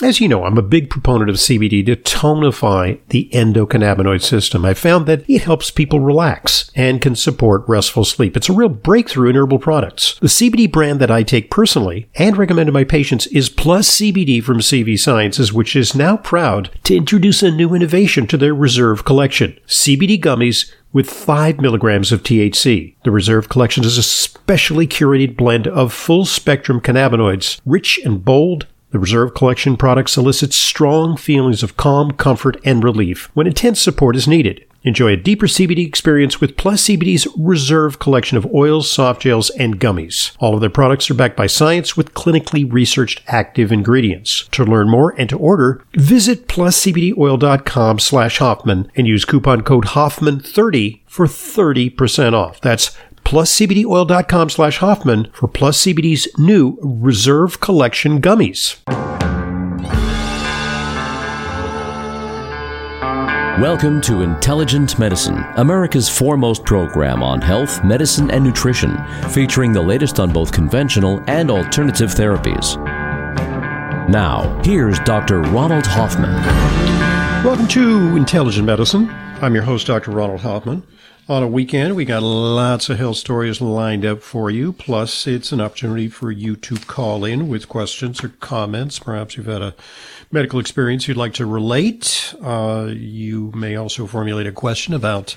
As you know, I'm a big proponent of CBD to tonify the endocannabinoid system. I found that it helps people relax and can support restful sleep. It's a real breakthrough in herbal products. The CBD brand that I take personally and recommend to my patients is Plus CBD from CV Sciences, which is now proud to introduce a new innovation to their Reserve collection. CBD gummies with 5 milligrams of THC. The Reserve Collection is a specially curated blend of full spectrum cannabinoids, rich and bold the Reserve Collection product solicits strong feelings of calm, comfort, and relief when intense support is needed. Enjoy a deeper CBD experience with Plus CBD's Reserve collection of oils, soft gels, and gummies. All of their products are backed by science with clinically researched active ingredients. To learn more and to order, visit pluscbdoil.com slash Hoffman and use coupon code Hoffman30 for 30% off. That's pluscbdoil.com slash Hoffman for Plus CBD's new Reserve Collection gummies. Welcome to Intelligent Medicine, America's foremost program on health, medicine, and nutrition, featuring the latest on both conventional and alternative therapies. Now, here's Dr. Ronald Hoffman. Welcome to Intelligent Medicine. I'm your host, Dr. Ronald Hoffman on a weekend. We got lots of health stories lined up for you. Plus, it's an opportunity for you to call in with questions or comments. Perhaps you've had a medical experience you'd like to relate. Uh, you may also formulate a question about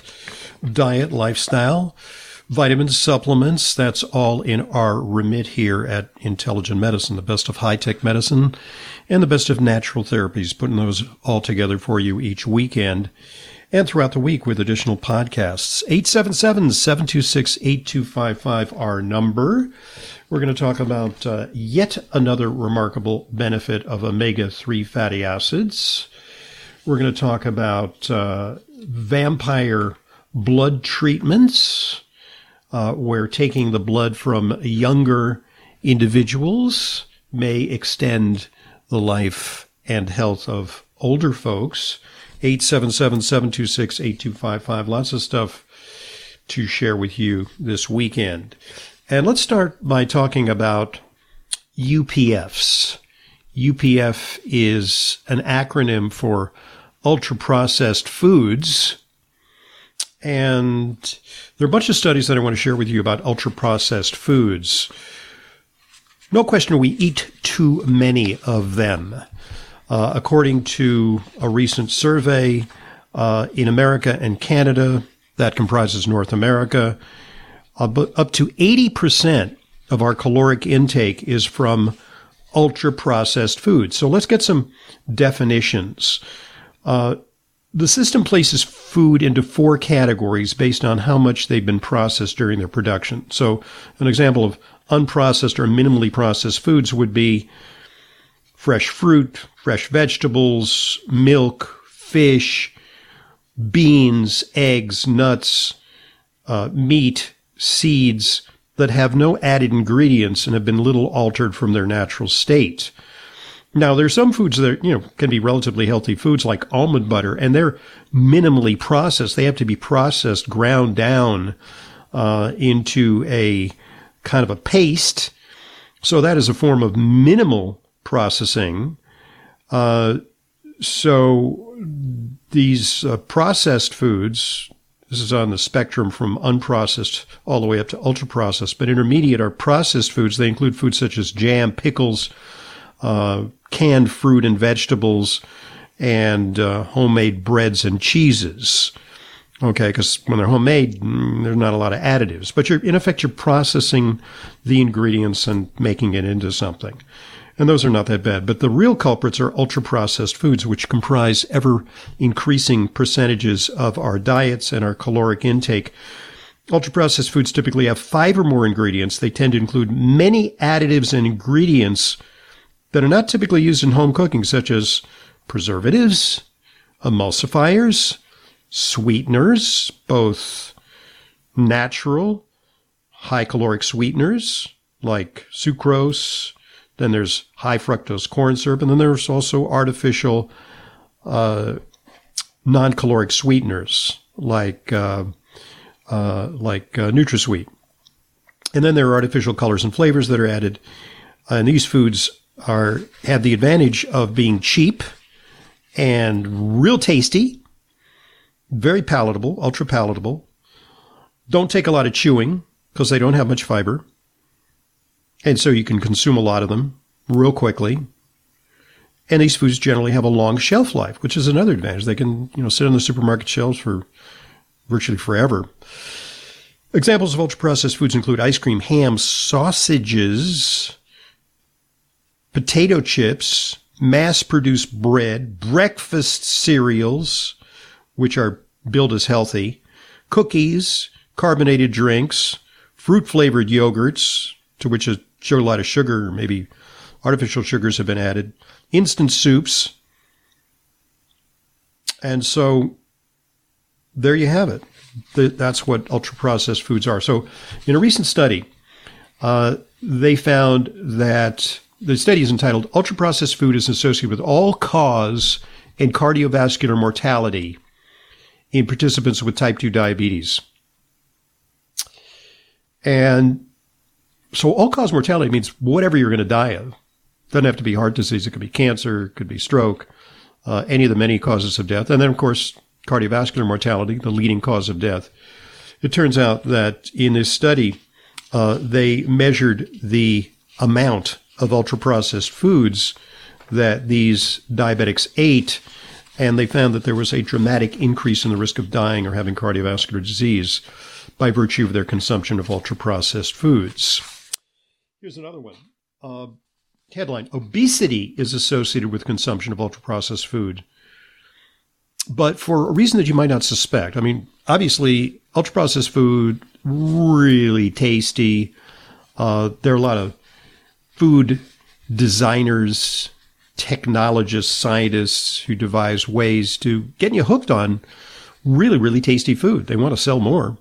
diet, lifestyle, vitamins, supplements. That's all in our remit here at Intelligent Medicine, the best of high tech medicine and the best of natural therapies, putting those all together for you each weekend and throughout the week with additional podcasts. 877-726-8255, our number. We're going to talk about uh, yet another remarkable benefit of omega-3 fatty acids. We're going to talk about uh, vampire blood treatments, uh, where taking the blood from younger individuals may extend the life and health of older folks. 877-726-8255. Lots of stuff to share with you this weekend. And let's start by talking about UPFs. UPF is an acronym for ultra processed foods. And there are a bunch of studies that I want to share with you about ultra processed foods. No question we eat too many of them. Uh, according to a recent survey uh, in America and Canada, that comprises North America, up to 80% of our caloric intake is from ultra processed foods. So let's get some definitions. Uh, the system places food into four categories based on how much they've been processed during their production. So, an example of unprocessed or minimally processed foods would be fresh fruit, fresh vegetables, milk, fish, beans, eggs, nuts, uh, meat, seeds that have no added ingredients and have been little altered from their natural state. Now, there's some foods that you know can be relatively healthy foods like almond butter, and they're minimally processed. They have to be processed, ground down uh, into a kind of a paste. So that is a form of minimal processing. Uh, so these uh, processed foods, this is on the spectrum from unprocessed all the way up to ultra processed, but intermediate are processed foods. They include foods such as jam, pickles, uh, canned fruit and vegetables, and uh, homemade breads and cheeses. Okay, because when they're homemade, mm, there's not a lot of additives, but you're in effect you're processing the ingredients and making it into something and those are not that bad. But the real culprits are ultra processed foods, which comprise ever increasing percentages of our diets and our caloric intake. Ultra processed foods typically have five or more ingredients. They tend to include many additives and ingredients that are not typically used in home cooking, such as preservatives, emulsifiers, sweeteners, both natural, high caloric sweeteners like sucrose, then there's high fructose corn syrup, and then there's also artificial uh, non-caloric sweeteners like uh, uh, like uh, NutraSweet. And then there are artificial colors and flavors that are added, and these foods are have the advantage of being cheap and real tasty, very palatable, ultra palatable. Don't take a lot of chewing because they don't have much fiber. And so you can consume a lot of them real quickly. And these foods generally have a long shelf life, which is another advantage. They can, you know, sit on the supermarket shelves for virtually forever. Examples of ultra processed foods include ice cream, ham, sausages, potato chips, mass produced bread, breakfast cereals, which are billed as healthy, cookies, carbonated drinks, fruit flavored yogurts, to which a, a lot of sugar, maybe artificial sugars have been added, instant soups. And so there you have it. That's what ultra processed foods are. So, in a recent study, uh, they found that the study is entitled Ultra Processed Food is Associated with All Cause and Cardiovascular Mortality in Participants with Type 2 Diabetes. And so all cause mortality means whatever you're going to die of. Doesn't have to be heart disease. It could be cancer, it could be stroke, uh, any of the many causes of death. And then, of course, cardiovascular mortality, the leading cause of death. It turns out that in this study, uh, they measured the amount of ultra processed foods that these diabetics ate, and they found that there was a dramatic increase in the risk of dying or having cardiovascular disease by virtue of their consumption of ultra processed foods. Here's another one. Uh, headline Obesity is associated with consumption of ultra processed food. But for a reason that you might not suspect. I mean, obviously, ultra processed food, really tasty. Uh, there are a lot of food designers, technologists, scientists who devise ways to get you hooked on really, really tasty food. They want to sell more.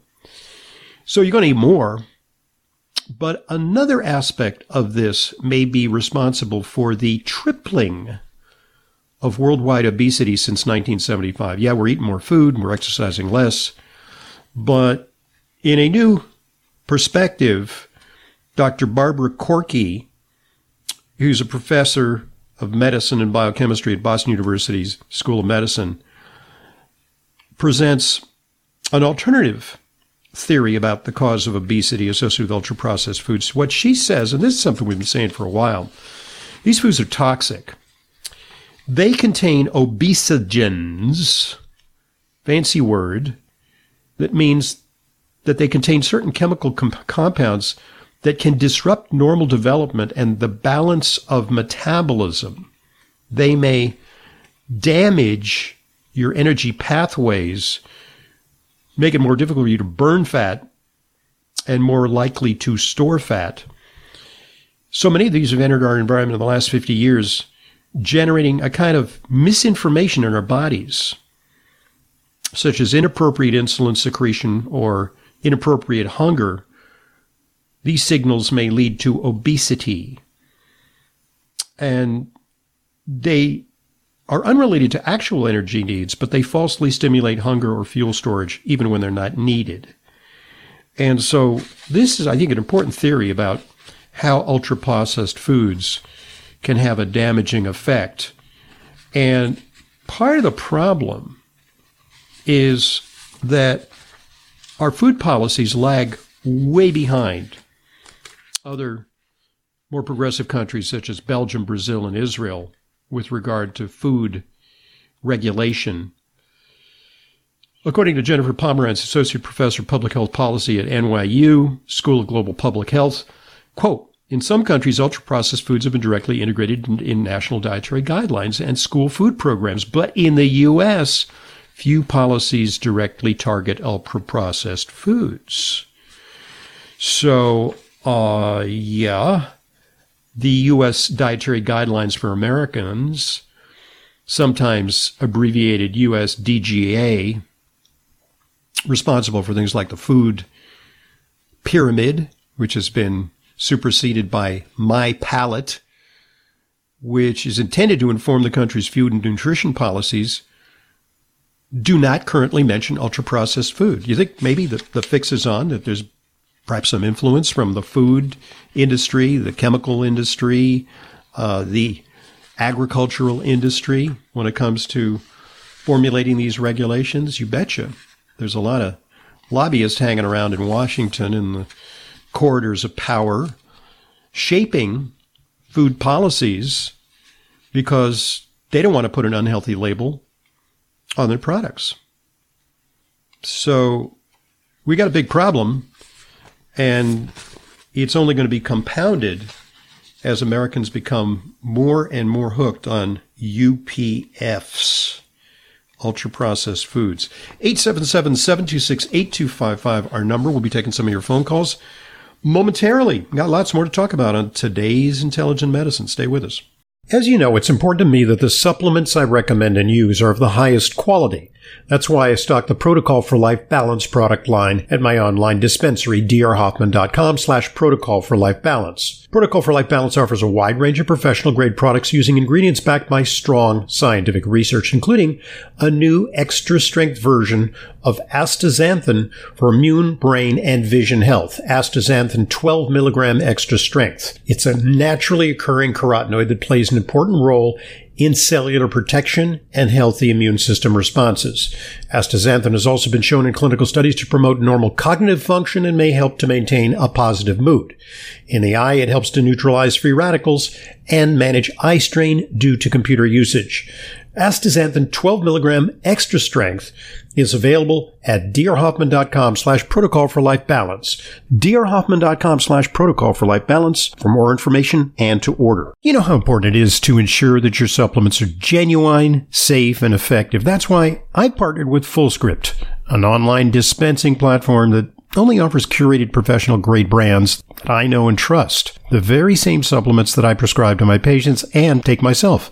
So you're going to eat more. But another aspect of this may be responsible for the tripling of worldwide obesity since 1975. Yeah, we're eating more food, we're exercising less. But in a new perspective, Dr. Barbara Corkey, who's a professor of medicine and biochemistry at Boston University's School of Medicine, presents an alternative theory about the cause of obesity associated with ultra processed foods. What she says, and this is something we've been saying for a while, these foods are toxic. They contain obesogens, fancy word, that means that they contain certain chemical compounds that can disrupt normal development and the balance of metabolism. They may damage your energy pathways make it more difficult for you to burn fat and more likely to store fat. So many of these have entered our environment in the last 50 years, generating a kind of misinformation in our bodies, such as inappropriate insulin secretion or inappropriate hunger. These signals may lead to obesity. And they are unrelated to actual energy needs, but they falsely stimulate hunger or fuel storage even when they're not needed. And so this is, I think, an important theory about how ultra processed foods can have a damaging effect. And part of the problem is that our food policies lag way behind other more progressive countries such as Belgium, Brazil, and Israel with regard to food regulation. According to Jennifer Pomeranz, Associate Professor of Public Health Policy at NYU School of Global Public Health, quote, in some countries, ultra processed foods have been directly integrated in, in, national dietary guidelines and school food programs. But in the U.S., few policies directly target ultra processed foods. So, uh, yeah, the U.S. Dietary Guidelines for Americans, sometimes abbreviated USDGA, responsible for things like the food pyramid, which has been superseded by MyPlate, which is intended to inform the country's food and nutrition policies, do not currently mention ultra processed food. You think maybe the, the fix is on, that there's perhaps some influence from the food industry, the chemical industry, uh, the agricultural industry when it comes to formulating these regulations? You betcha. There's a lot of lobbyists hanging around in Washington in the corridors of power, shaping food policies because they don't want to put an unhealthy label on their products. So we got a big problem, and it's only going to be compounded as Americans become more and more hooked on UPFs, ultra processed foods. 877 726 8255, our number. We'll be taking some of your phone calls momentarily. Got lots more to talk about on today's Intelligent Medicine. Stay with us. As you know, it's important to me that the supplements I recommend and use are of the highest quality. That's why I stock the Protocol for Life Balance product line at my online dispensary, drhoffman.com slash protocol for life balance. Protocol for Life Balance offers a wide range of professional grade products using ingredients backed by strong scientific research, including a new extra strength version of astaxanthin for immune, brain, and vision health. Astaxanthin 12 milligram extra strength. It's a naturally occurring carotenoid that plays an important role in cellular protection and healthy immune system responses. Astaxanthin has also been shown in clinical studies to promote normal cognitive function and may help to maintain a positive mood. In the eye, it helps to neutralize free radicals and manage eye strain due to computer usage. Astaxanthin 12 milligram extra strength is available at drhoffman.com slash protocol for life balance. drhoffman.com slash protocol for life balance for more information and to order. You know how important it is to ensure that your supplements are genuine, safe, and effective. That's why I partnered with FullScript, an online dispensing platform that only offers curated professional grade brands that I know and trust. The very same supplements that I prescribe to my patients and take myself.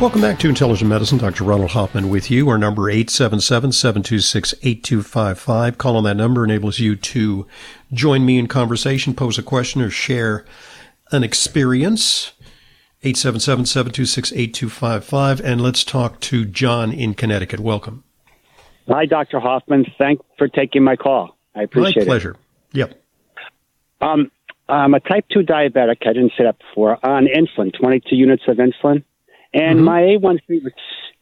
Welcome back to Intelligent Medicine. Dr. Ronald Hoffman with you. Our number 877-726-8255. Call on that number enables you to join me in conversation, pose a question, or share an experience. 877-726-8255. And let's talk to John in Connecticut. Welcome. Hi, Dr. Hoffman. Thanks for taking my call. I appreciate it. My pleasure. Yep. Um, I'm a type 2 diabetic. I didn't say that before. On insulin, 22 units of insulin. And mm-hmm. my A1C was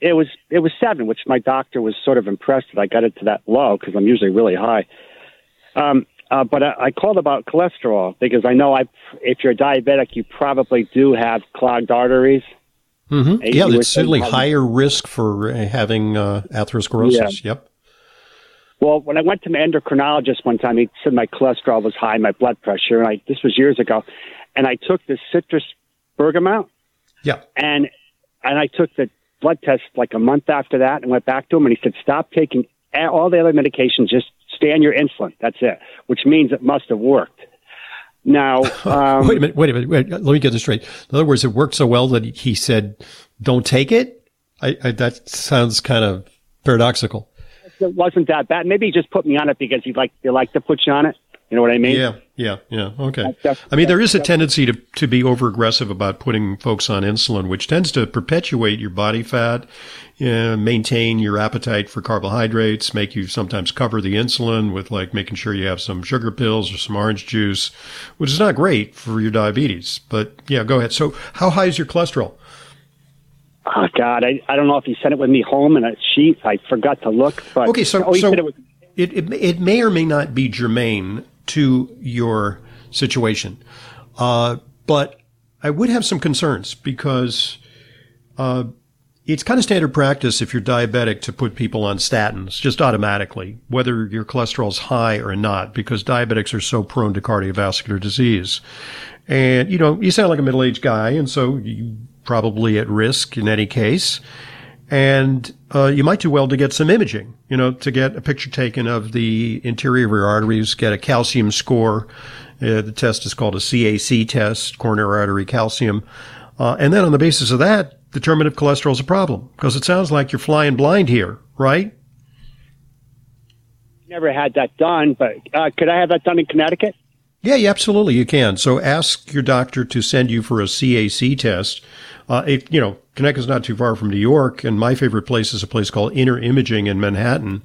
it was it was seven, which my doctor was sort of impressed that I got it to that low because I'm usually really high. Um, uh, but I, I called about cholesterol because I know I if you're diabetic, you probably do have clogged arteries. Mm-hmm. Yeah, it's certainly higher risk for having uh, atherosclerosis. Yeah. Yep. Well, when I went to my endocrinologist one time, he said my cholesterol was high, my blood pressure. And I, this was years ago, and I took this citrus bergamot. Yeah. And and I took the blood test like a month after that and went back to him and he said, stop taking all the other medications, just stay on your insulin. That's it, which means it must have worked. Now, um, wait a minute, wait a minute. Wait, let me get this straight. In other words, it worked so well that he said, don't take it. I, I, that sounds kind of paradoxical. It wasn't that bad. Maybe he just put me on it because he like, he liked to put you on it. You know what I mean? Yeah, yeah, yeah. Okay. I mean, there is a tendency to, to be over aggressive about putting folks on insulin, which tends to perpetuate your body fat, uh, maintain your appetite for carbohydrates, make you sometimes cover the insulin with like making sure you have some sugar pills or some orange juice, which is not great for your diabetes. But yeah, go ahead. So, how high is your cholesterol? Oh God, I, I don't know if he sent it with me home in a sheet. I forgot to look. But okay, so, oh, so it, was- it, it it may or may not be germane to your situation. Uh, but I would have some concerns because uh, it's kind of standard practice if you're diabetic to put people on statins just automatically, whether your cholesterol's high or not, because diabetics are so prone to cardiovascular disease. And, you know, you sound like a middle aged guy, and so you probably at risk in any case. And uh, you might do well to get some imaging, you know, to get a picture taken of the interior of your arteries, get a calcium score. Uh, the test is called a CAC test, coronary artery calcium. Uh, and then on the basis of that, determine if cholesterol is a problem. Because it sounds like you're flying blind here, right? Never had that done, but uh, could I have that done in Connecticut? Yeah, yeah, absolutely, you can. So ask your doctor to send you for a CAC test. Uh, if, you know, Connecticut's not too far from New York, and my favorite place is a place called Inner Imaging in Manhattan.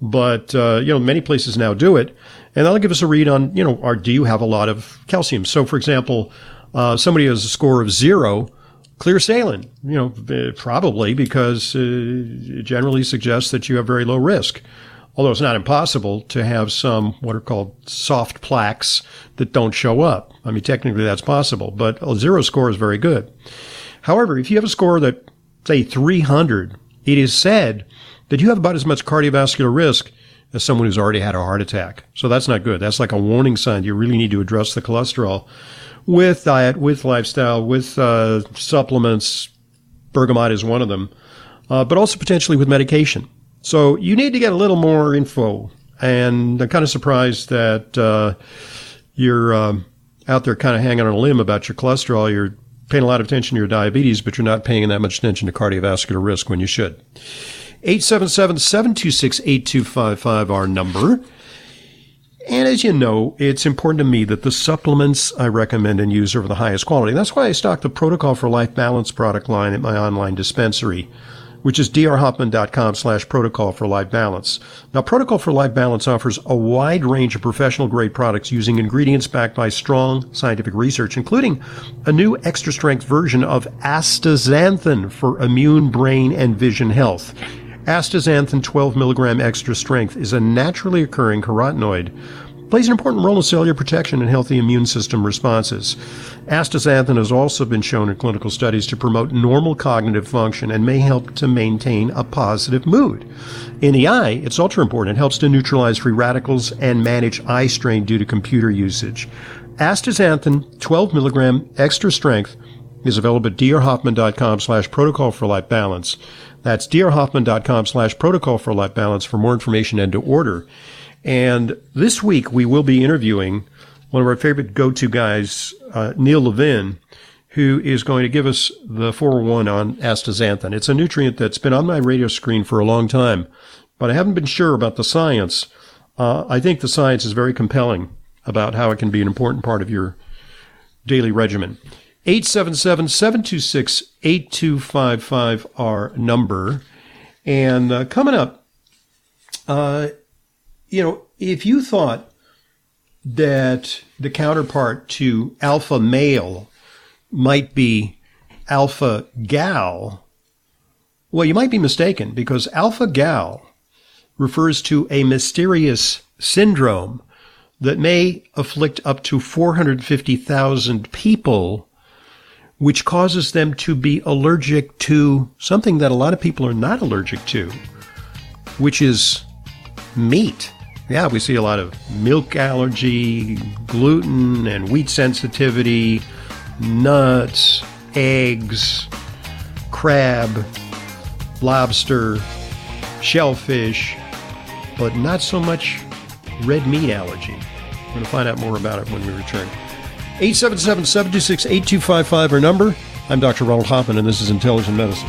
But, uh, you know, many places now do it. And that'll give us a read on, you know, are, do you have a lot of calcium? So, for example, uh, somebody has a score of zero, clear saline. you know, eh, probably because uh, it generally suggests that you have very low risk although it's not impossible to have some what are called soft plaques that don't show up. I mean, technically that's possible, but a zero score is very good. However, if you have a score that, say, 300, it is said that you have about as much cardiovascular risk as someone who's already had a heart attack. So that's not good. That's like a warning sign. You really need to address the cholesterol with diet, with lifestyle, with uh, supplements. Bergamot is one of them, uh, but also potentially with medication. So you need to get a little more info. And I'm kind of surprised that uh, you're uh, out there kind of hanging on a limb about your cholesterol. You're paying a lot of attention to your diabetes, but you're not paying that much attention to cardiovascular risk when you should. 877-726-8255, our number. And as you know, it's important to me that the supplements I recommend and use are of the highest quality. That's why I stock the Protocol for Life Balance product line at my online dispensary which is drhoffman.com slash protocol for life balance. Now, Protocol for Life Balance offers a wide range of professional grade products using ingredients backed by strong scientific research, including a new extra strength version of astaxanthin for immune, brain, and vision health. Astaxanthin 12 milligram extra strength is a naturally occurring carotenoid plays an important role in cellular protection and healthy immune system responses. Astaxanthin has also been shown in clinical studies to promote normal cognitive function and may help to maintain a positive mood. In the eye, it's ultra important. It helps to neutralize free radicals and manage eye strain due to computer usage. Astaxanthin 12 milligram extra strength is available at drhoffman.com slash protocol for life balance. That's drhoffman.com slash protocol for life balance for more information and to order. And this week we will be interviewing one of our favorite go-to guys, uh, Neil Levin, who is going to give us the 401 on astaxanthin. It's a nutrient that's been on my radio screen for a long time, but I haven't been sure about the science. Uh, I think the science is very compelling about how it can be an important part of your daily regimen. 877-726-8255 our number. And uh, coming up, uh, you know, if you thought that the counterpart to alpha male might be alpha gal, well, you might be mistaken because alpha gal refers to a mysterious syndrome that may afflict up to 450,000 people, which causes them to be allergic to something that a lot of people are not allergic to, which is meat yeah, we see a lot of milk allergy, gluten and wheat sensitivity, nuts, eggs, crab, lobster, shellfish, but not so much red meat allergy. We're going to find out more about it when we return. 877 726 8255, our number. I'm Dr. Ronald Hoffman, and this is Intelligent Medicine.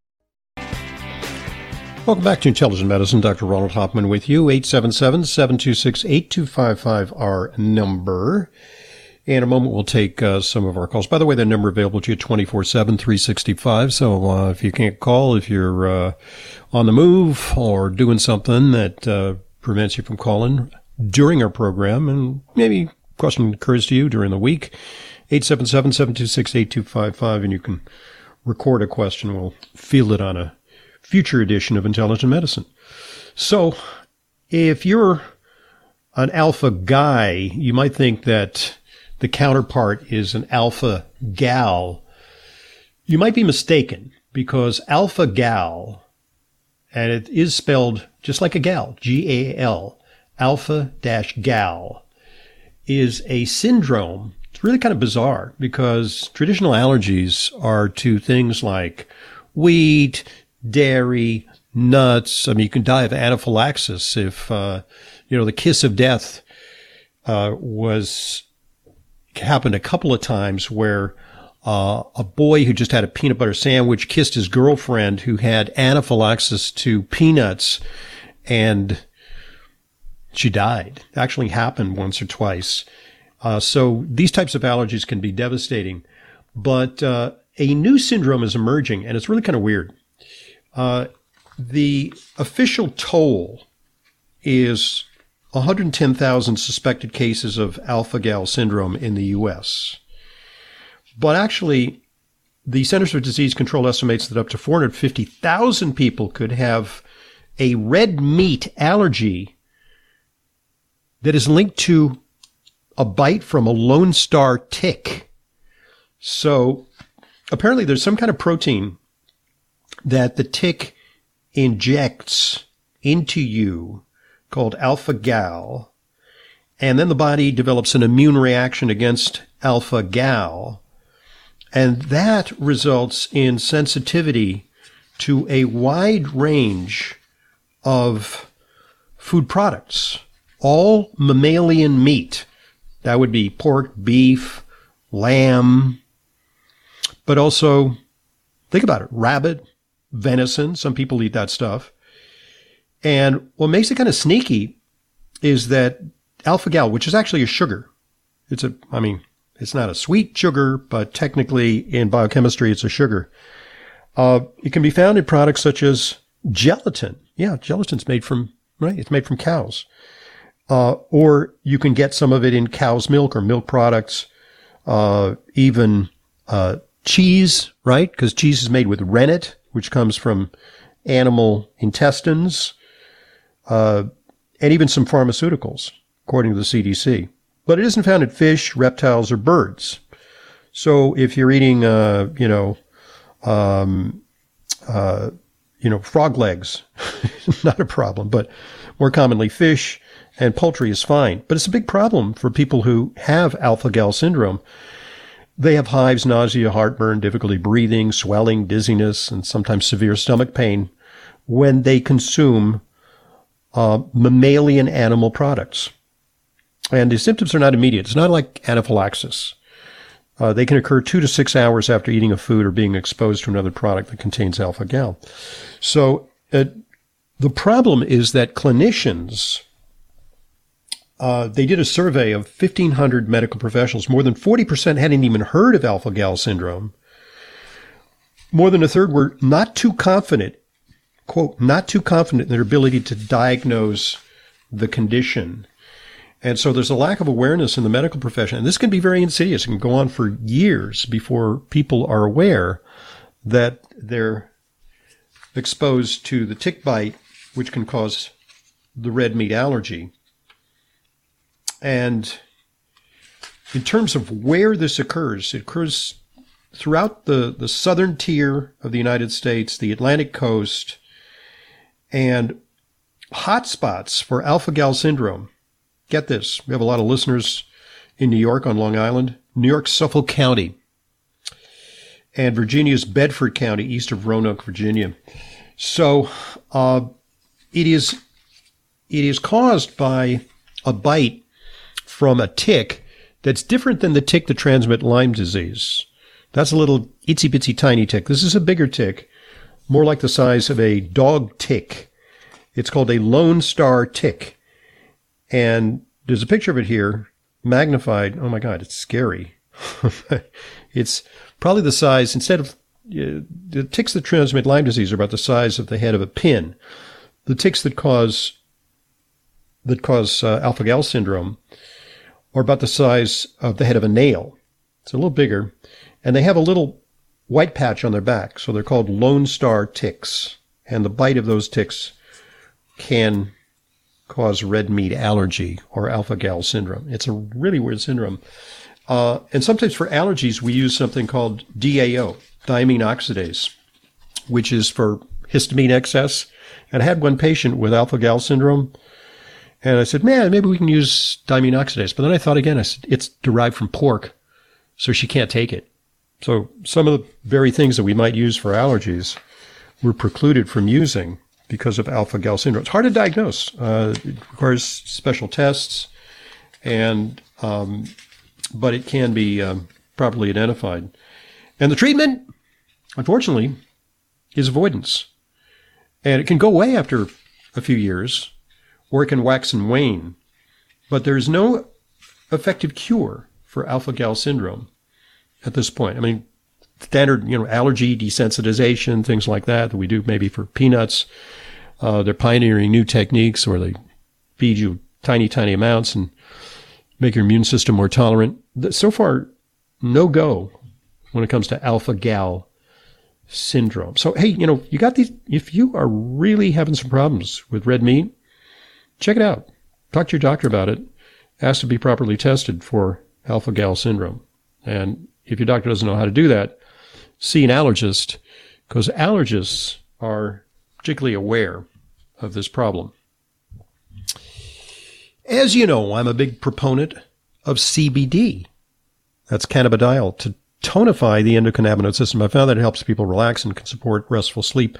Welcome back to Intelligent Medicine. Dr. Ronald Hoffman with you. 877-726-8255, our number. In a moment, we'll take uh, some of our calls. By the way, the number available to you 24 7, 365. So uh, if you can't call, if you're uh, on the move or doing something that uh, prevents you from calling during our program, and maybe a question occurs to you during the week, 877 726 8255, and you can record a question. We'll field it on a future edition of Intelligent Medicine. So if you're an alpha guy, you might think that the counterpart is an alpha gal. You might be mistaken because alpha gal, and it is spelled just like a gal, G A L, alpha dash gal, is a syndrome. It's really kind of bizarre because traditional allergies are to things like wheat, dairy, nuts. I mean, you can die of anaphylaxis if, uh, you know, the kiss of death uh, was happened a couple of times where uh, a boy who just had a peanut butter sandwich kissed his girlfriend who had anaphylaxis to peanuts and she died. It actually happened once or twice. Uh, so these types of allergies can be devastating. But uh, a new syndrome is emerging, and it's really kind of weird. Uh, the official toll is 110,000 suspected cases of alpha gal syndrome in the U.S. But actually, the Centers for Disease Control estimates that up to 450,000 people could have a red meat allergy that is linked to a bite from a Lone Star tick. So apparently there's some kind of protein that the tick injects into you called alpha gal. And then the body develops an immune reaction against alpha gal. And that results in sensitivity to a wide range of food products, all mammalian meat. That would be pork, beef, lamb, but also think about it, rabbit, venison. Some people eat that stuff. And what makes it kind of sneaky is that alpha gal, which is actually a sugar. It's a, I mean, it's not a sweet sugar, but technically in biochemistry, it's a sugar. Uh, it can be found in products such as gelatin. Yeah, gelatin's made from, right? It's made from cows. Uh, or you can get some of it in cow's milk or milk products, uh, even, uh, cheese, right? Because cheese is made with rennet, which comes from animal intestines, uh, and even some pharmaceuticals, according to the CDC. But it isn't found in fish, reptiles, or birds. So if you're eating, uh, you know, um, uh, you know, frog legs, not a problem, but more commonly fish and poultry is fine. But it's a big problem for people who have alpha gal syndrome they have hives, nausea, heartburn, difficulty breathing, swelling, dizziness, and sometimes severe stomach pain when they consume uh, mammalian animal products. And the symptoms are not immediate. It's not like anaphylaxis. Uh, they can occur two to six hours after eating a food or being exposed to another product that contains alpha gal. So uh, the problem is that clinicians, uh, they did a survey of 1,500 medical professionals. More than 40% hadn't even heard of alpha gal syndrome. More than a third were not too confident, quote, not too confident in their ability to diagnose the condition. And so there's a lack of awareness in the medical profession. And this can be very insidious. It can go on for years before people are aware that they're exposed to the tick bite, which can cause the red meat allergy. And in terms of where this occurs, it occurs throughout the, the southern tier of the United States, the Atlantic coast, and hotspots for alpha gal syndrome Get this. We have a lot of listeners in New York on Long Island, New York, Suffolk County, and Virginia's Bedford County, east of Roanoke, Virginia. So uh, it is it is caused by a bite from a tick that's different than the tick that transmit Lyme disease. That's a little itsy bitsy tiny tick. This is a bigger tick, more like the size of a dog tick. It's called a Lone Star tick. And there's a picture of it here, magnified. Oh my God, it's scary. it's probably the size, instead of uh, the ticks that transmit Lyme disease are about the size of the head of a pin. The ticks that cause that cause uh, alpha gal syndrome are about the size of the head of a nail. It's a little bigger, and they have a little white patch on their back, so they're called Lone Star ticks. And the bite of those ticks can cause red meat allergy or alpha gal syndrome. It's a really weird syndrome. Uh, and sometimes for allergies, we use something called DAO, diamine oxidase, which is for histamine excess. And I had one patient with alpha gal syndrome. And I said, man, maybe we can use diamine oxidase. But then I thought again, I said, it's derived from pork, so she can't take it. So some of the very things that we might use for allergies were precluded from using because of alpha gal syndrome. It's hard to diagnose. Uh, it requires special tests, and um, but it can be um, properly identified. And the treatment, unfortunately, is avoidance, and it can go away after a few years, or it can wax and wane. But there is no effective cure for alpha gal syndrome at this point. I mean, standard, you know, allergy desensitization, things like that that we do maybe for peanuts. Uh, they're pioneering new techniques where they feed you tiny, tiny amounts and make your immune system more tolerant. So far, no go when it comes to alpha gal syndrome. So, hey, you know, you got these, if you are really having some problems with red meat, check it out. Talk to your doctor about it. Ask to be properly tested for alpha gal syndrome. And if your doctor doesn't know how to do that, see an allergist because allergists are particularly aware of this problem. As you know, I'm a big proponent of CBD. That's cannabidiol to tonify the endocannabinoid system. I found that it helps people relax and can support restful sleep.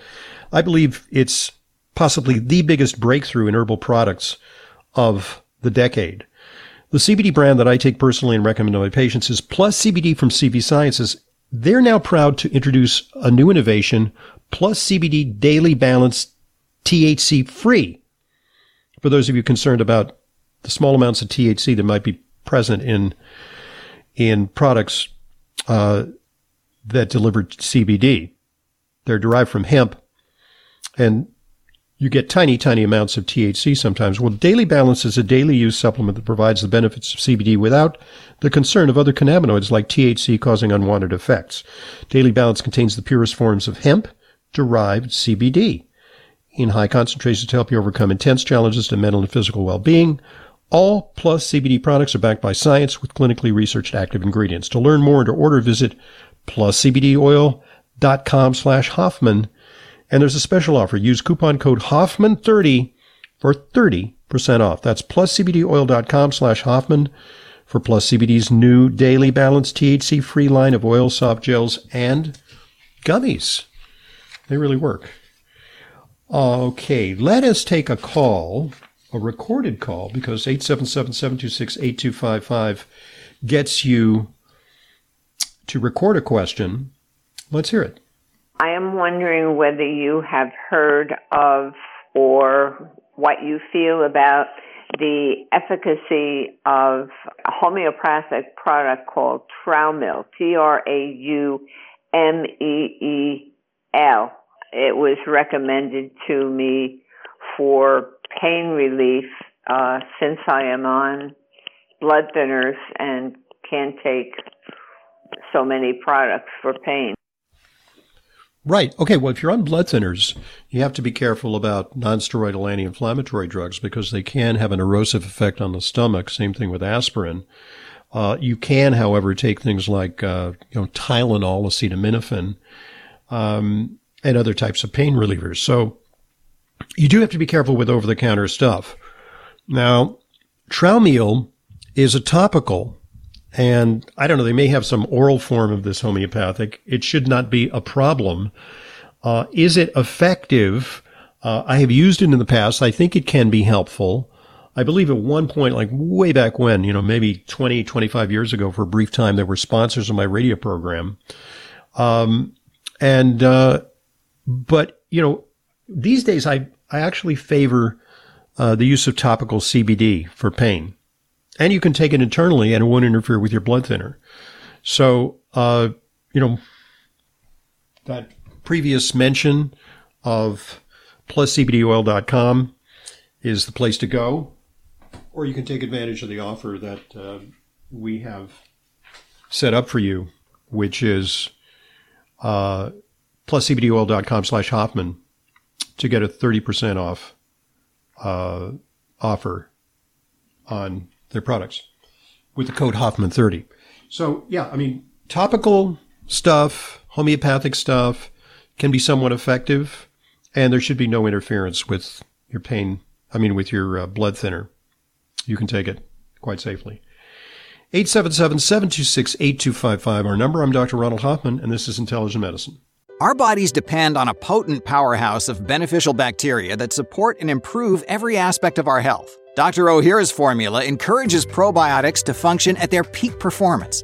I believe it's possibly the biggest breakthrough in herbal products of the decade. The CBD brand that I take personally and recommend to my patients is Plus CBD from CV Sciences. They're now proud to introduce a new innovation, Plus CBD Daily Balance THC free. For those of you concerned about the small amounts of THC that might be present in in products uh, that deliver CBD, they're derived from hemp, and you get tiny, tiny amounts of THC sometimes. Well, Daily Balance is a daily use supplement that provides the benefits of CBD without the concern of other cannabinoids like THC causing unwanted effects. Daily Balance contains the purest forms of hemp derived CBD in high concentrations to help you overcome intense challenges to mental and physical well-being. All Plus CBD products are backed by science with clinically researched active ingredients. To learn more and to order, visit pluscbdoil.com slash Hoffman. And there's a special offer. Use coupon code Hoffman30 for 30% off. That's pluscbdoil.com slash Hoffman for Plus CBD's new daily balanced THC free line of oil, soft gels, and gummies. They really work. Okay, let us take a call, a recorded call, because 877-726-8255 gets you to record a question. Let's hear it. I am wondering whether you have heard of or what you feel about the efficacy of a homeopathic product called Traumeel, T R A U M E E L. It was recommended to me for pain relief uh, since I am on blood thinners and can't take so many products for pain. Right. Okay. Well, if you're on blood thinners, you have to be careful about nonsteroidal anti-inflammatory drugs because they can have an erosive effect on the stomach. Same thing with aspirin. Uh, you can, however, take things like uh, you know Tylenol, acetaminophen, um, and other types of pain relievers. So you do have to be careful with over-the-counter stuff. Now, Traumeel is a topical and I don't know, they may have some oral form of this homeopathic. It should not be a problem. Uh, is it effective? Uh, I have used it in the past. I think it can be helpful. I believe at one point, like way back when, you know, maybe 20, 25 years ago for a brief time, there were sponsors of my radio program. Um, and, uh, but, you know, these days I, I actually favor, uh, the use of topical CBD for pain and you can take it internally and it won't interfere with your blood thinner. So, uh, you know, that previous mention of pluscbdoil.com is the place to go, or you can take advantage of the offer that uh, we have set up for you, which is uh, pluscbdoil.com slash Hoffman to get a 30% off uh, offer on their products with the code Hoffman30. So, yeah, I mean, topical stuff, homeopathic stuff can be somewhat effective, and there should be no interference with your pain, I mean, with your uh, blood thinner. You can take it quite safely. 877-726-8255, our number. I'm Dr. Ronald Hoffman, and this is Intelligent Medicine. Our bodies depend on a potent powerhouse of beneficial bacteria that support and improve every aspect of our health. Dr. Ohhira's formula encourages probiotics to function at their peak performance.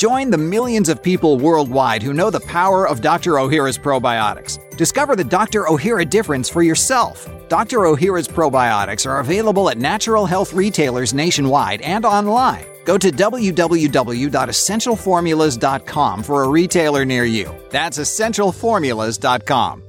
Join the millions of people worldwide who know the power of Dr. Ohhira's probiotics. Discover the Dr. Ohhira difference for yourself. Dr. Ohhira's probiotics are available at natural health retailers nationwide and online. Go to www.essentialformulas.com for a retailer near you. That's essentialformulas.com.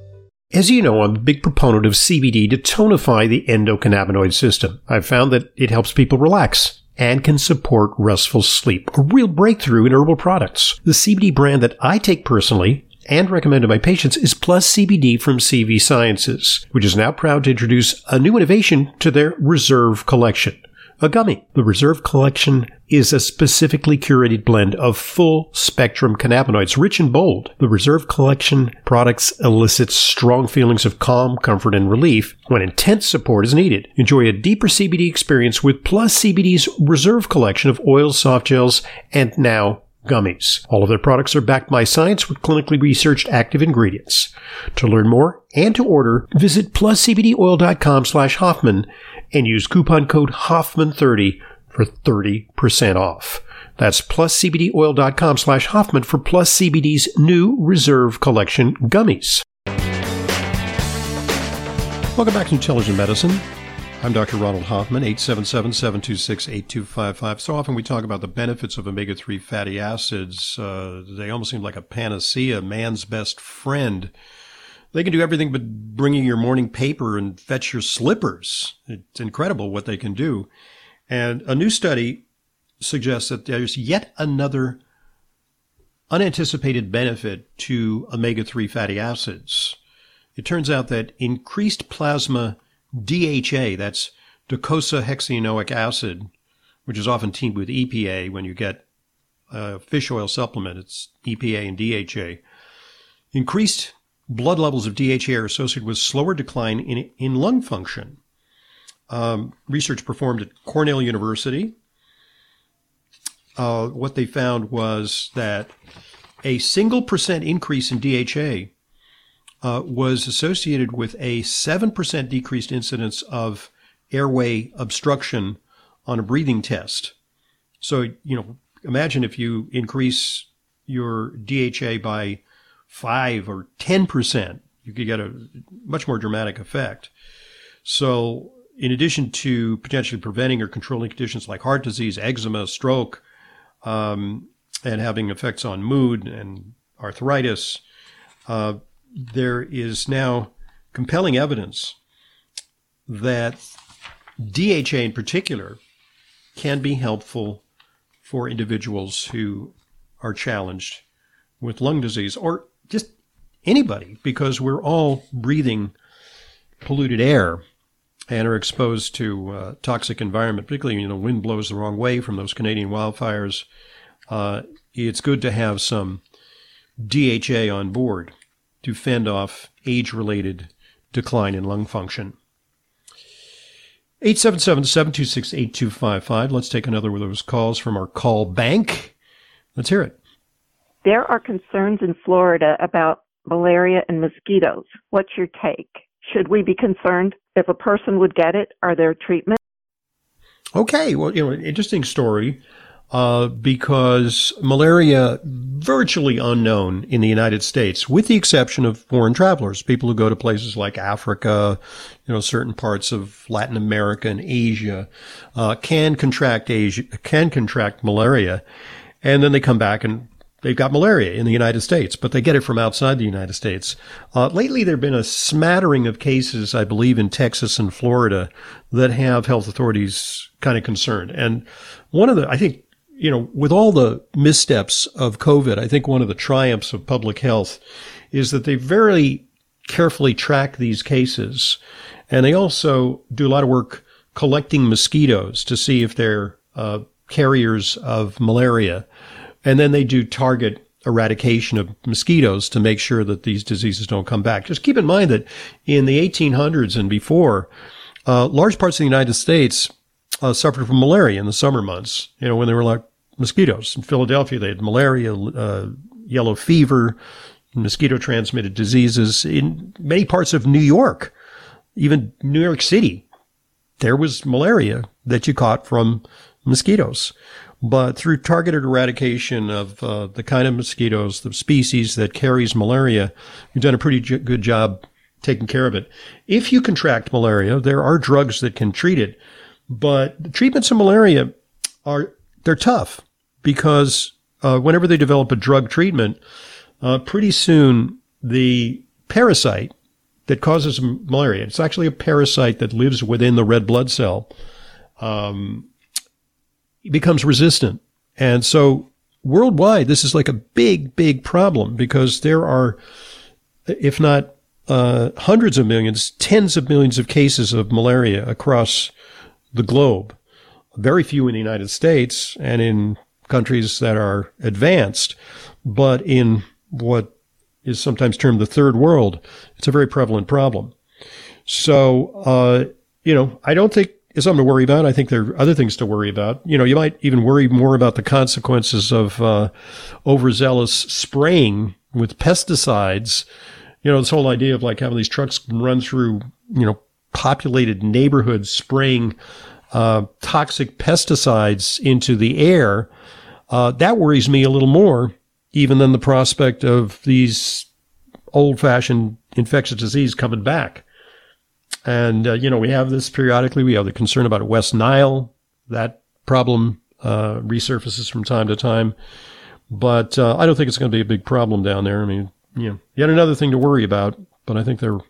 As you know, I'm a big proponent of CBD to tonify the endocannabinoid system. I've found that it helps people relax and can support restful sleep, a real breakthrough in herbal products. The CBD brand that I take personally and recommend to my patients is Plus CBD from CV Sciences, which is now proud to introduce a new innovation to their Reserve collection a gummy. The Reserve Collection is a specifically curated blend of full spectrum cannabinoids, rich and bold. The Reserve Collection products elicit strong feelings of calm, comfort, and relief when intense support is needed. Enjoy a deeper CBD experience with Plus CBD's Reserve Collection of oils, soft gels, and now gummies. All of their products are backed by science with clinically researched active ingredients. To learn more and to order, visit pluscbdoil.com slash Hoffman and use coupon code Hoffman30 for 30% off. That's pluscbdoil.com slash Hoffman for Plus CBD's new Reserve Collection gummies. Welcome back to Intelligent Medicine. I'm Dr. Ronald Hoffman, 877-726-8255. So often we talk about the benefits of omega-3 fatty acids. Uh, they almost seem like a panacea, man's best friend. They can do everything but bringing your morning paper and fetch your slippers. It's incredible what they can do. And a new study suggests that there's yet another unanticipated benefit to omega-3 fatty acids. It turns out that increased plasma DHA, that's docosahexaenoic acid, which is often teamed with EPA when you get a fish oil supplement. It's EPA and DHA. Increased blood levels of DHA are associated with slower decline in, in lung function. Um, research performed at Cornell University. Uh, what they found was that a single percent increase in DHA uh, was associated with a 7% decreased incidence of airway obstruction on a breathing test. So, you know, imagine if you increase your DHA by 5 or 10%, you could get a much more dramatic effect. So, in addition to potentially preventing or controlling conditions like heart disease, eczema, stroke, um, and having effects on mood and arthritis, uh, there is now compelling evidence that DHA in particular can be helpful for individuals who are challenged with lung disease or just anybody because we're all breathing polluted air and are exposed to uh, toxic environment, particularly you know wind blows the wrong way from those Canadian wildfires. Uh, it's good to have some DHA on board to fend off age-related decline in lung function. 877-726-8255. Let's take another one of those calls from our call bank. Let's hear it. There are concerns in Florida about malaria and mosquitoes. What's your take? Should we be concerned if a person would get it? Are there treatments? Okay, well, you know, interesting story uh, because malaria virtually unknown in the United States, with the exception of foreign travelers, people who go to places like Africa, you know, certain parts of Latin America and Asia, uh, can contract Asia, can contract malaria, and then they come back and they've got malaria in the United States, but they get it from outside the United States. Uh, lately, there have been a smattering of cases, I believe, in Texas and Florida that have health authorities kind of concerned. And one of the, I think, you know, with all the missteps of COVID, I think one of the triumphs of public health is that they very carefully track these cases. And they also do a lot of work collecting mosquitoes to see if they're uh, carriers of malaria. And then they do target eradication of mosquitoes to make sure that these diseases don't come back. Just keep in mind that in the 1800s and before, uh, large parts of the United States uh, suffered from malaria in the summer months. You know, when they were like mosquitoes. In Philadelphia, they had malaria, uh, yellow fever, mosquito transmitted diseases. In many parts of New York, even New York City, there was malaria that you caught from mosquitoes. But through targeted eradication of uh, the kind of mosquitoes, the species that carries malaria, you've done a pretty j- good job taking care of it. If you contract malaria, there are drugs that can treat it, but the treatments of malaria are they're tough because uh, whenever they develop a drug treatment, uh, pretty soon the parasite that causes malaria, it's actually a parasite that lives within the red blood cell, um, becomes resistant. And so worldwide, this is like a big, big problem because there are, if not uh, hundreds of millions, tens of millions of cases of malaria across the globe very few in the United States and in countries that are advanced, but in what is sometimes termed the third world, it's a very prevalent problem. So, uh, you know, I don't think it's something to worry about. I think there are other things to worry about. You know, you might even worry more about the consequences of uh, overzealous spraying with pesticides. You know, this whole idea of like having these trucks run through, you know, populated neighborhoods spraying uh, toxic pesticides into the air, uh, that worries me a little more, even than the prospect of these old fashioned infectious disease coming back. And, uh, you know, we have this periodically. We have the concern about West Nile. That problem uh, resurfaces from time to time. But uh, I don't think it's going to be a big problem down there. I mean, you know, yet another thing to worry about, but I think there are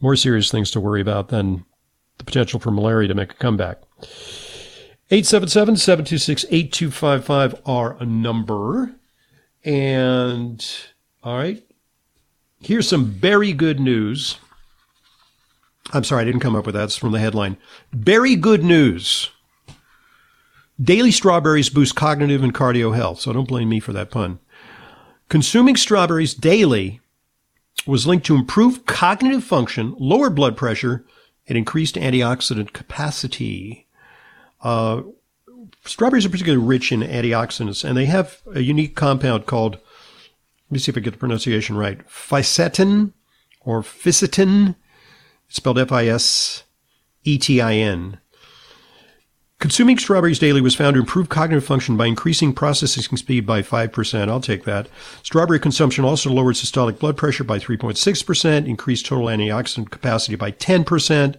more serious things to worry about than the potential for malaria to make a comeback. 877-726-8255 are a number. And all right. Here's some very good news. I'm sorry, I didn't come up with that. It's from the headline. Very good news. Daily strawberries boost cognitive and cardio health. So don't blame me for that pun. Consuming strawberries daily was linked to improved cognitive function, lower blood pressure, and increased antioxidant capacity. Uh, strawberries are particularly rich in antioxidants, and they have a unique compound called, let me see if I get the pronunciation right, fisetin or fisetin. Spelled F-I-S-E-T-I-N. Consuming strawberries daily was found to improve cognitive function by increasing processing speed by 5%. I'll take that. Strawberry consumption also lowered systolic blood pressure by 3.6%, increased total antioxidant capacity by 10%.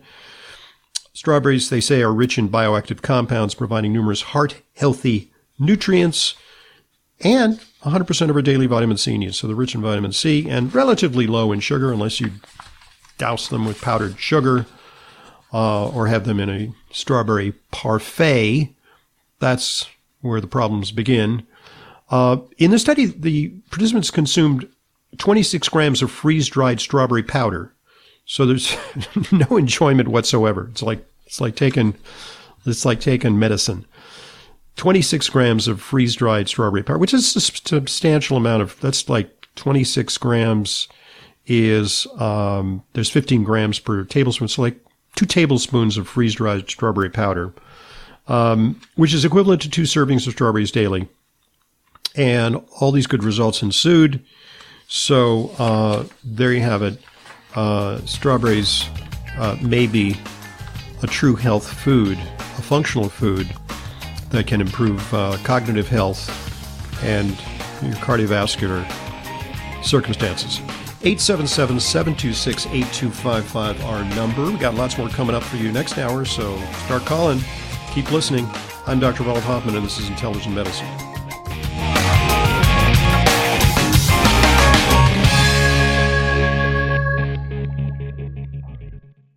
Strawberries, they say, are rich in bioactive compounds, providing numerous heart healthy nutrients and 100% of our daily vitamin C needs. So they're rich in vitamin C and relatively low in sugar, unless you douse them with powdered sugar uh, or have them in a strawberry parfait. That's where the problems begin. Uh, in the study, the participants consumed 26 grams of freeze dried strawberry powder. So there's no enjoyment whatsoever. It's like, it's like taking, it's like taking medicine. 26 grams of freeze dried strawberry powder, which is a substantial amount of, that's like 26 grams is, um, there's 15 grams per tablespoon. So like two tablespoons of freeze dried strawberry powder, um, which is equivalent to two servings of strawberries daily. And all these good results ensued. So uh, there you have it. Uh, strawberries uh, may be a true health food, a functional food that can improve uh, cognitive health and your cardiovascular circumstances. 877 726 8255, our number. We got lots more coming up for you next hour, so start calling. Keep listening. I'm Dr. Ronald Hoffman, and this is Intelligent Medicine.